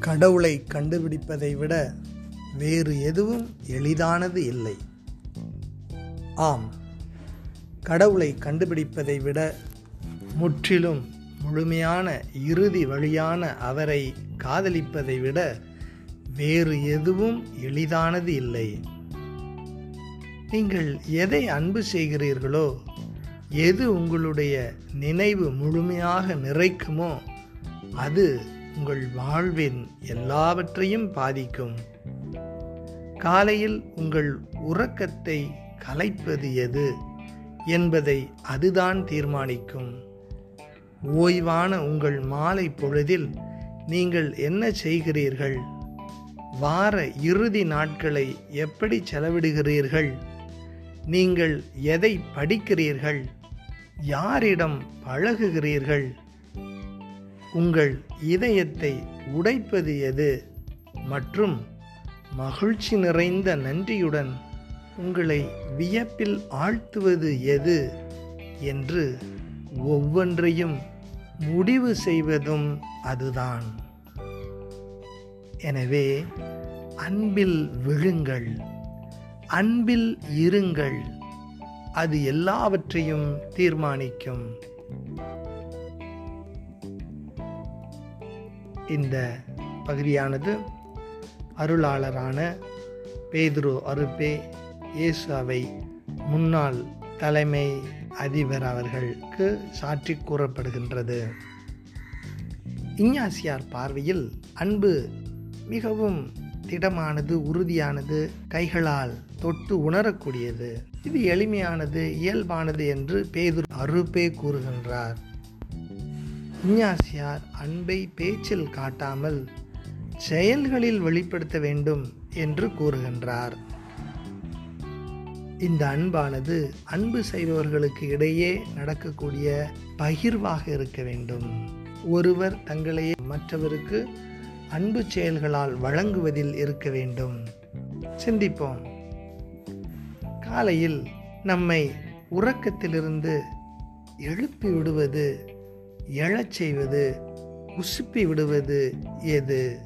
கடவுளை கண்டுபிடிப்பதை விட வேறு எதுவும் எளிதானது இல்லை. ஆம் கடவுளை கண்டுபிடிப்பதை விட முற்றிலும் முழுமையான இறுதி வழியான அவரை காதலிப்பதை விட வேறு எதுவும் எளிதானது இல்லை. நீங்கள் எதை அன்பு செய்கிறீர்களோ எது உங்களுடைய நினைவு முழுமையாக நிறைக்குமோ அது உங்கள் வாழ்வின் எல்லாவற்றையும் பாதிக்கும். காலையில் உங்கள் உறக்கத்தை கலைப்பது எது என்பதை அதுதான் தீர்மானிக்கும். ஓய்வான உங்கள் மாலை பொழுதில் நீங்கள் என்ன செய்கிறீர்கள்? வார இறுதி நாட்களை எப்படி செலவிடுகிறீர்கள்? நீங்கள் எதை படிக்கிறீர்கள்? யாரிடம் பழகுகிறீர்கள்? உங்கள் இதயத்தை உடைப்பது எது? மற்றும் மகிழ்ச்சி நிறைந்த நன்றியுடன் உங்களை வியப்பில் ஆழ்த்துவது எது? என்று ஒவ்வொன்றையும் முடிவு செய்வதும் அதுதான். எனவே அன்பில் விழுங்கள். அன்பில் இருங்கள். அது எல்லாவற்றையும் தீர்மானிக்கும். இந்த பகுதியானது அருளாளரான பேதுரு அருப்பே இயேசுவை முன்னாள் தலைமை அதிபர் அவர்களுக்கு சாற்றி கூறப்படுகின்றது. இஞ்ஞாசியார் பார்வையில் அன்பு மிகவும் திடமானது உறுதியானது கைகளால் தொட்டு உணரக்கூடியது. இது எளிமையானது இயல்பானது என்று பேதுரு அருப்பே கூறுகின்றார். இஞ்ஞாசியார் அன்பை பேச்சில் காட்டாமல் செயல்களில் வெளிப்படுத்த வேண்டும் என்று கூறுகின்றார். இந்த அன்பானது அன்பு செய்பவர்களுக்கு இடையே நடக்கக்கூடிய பகிர்வாக இருக்க வேண்டும். ஒருவர் தங்களையே மற்றவருக்கு அன்பு செயல்களால் வழங்குவதில் இருக்க வேண்டும். சிந்திப்போம். காலையில் நம்மை உறக்கத்திலிருந்து எழுப்பி விடுவது எழச் செய்வது உசுப்பி விடுவது எது?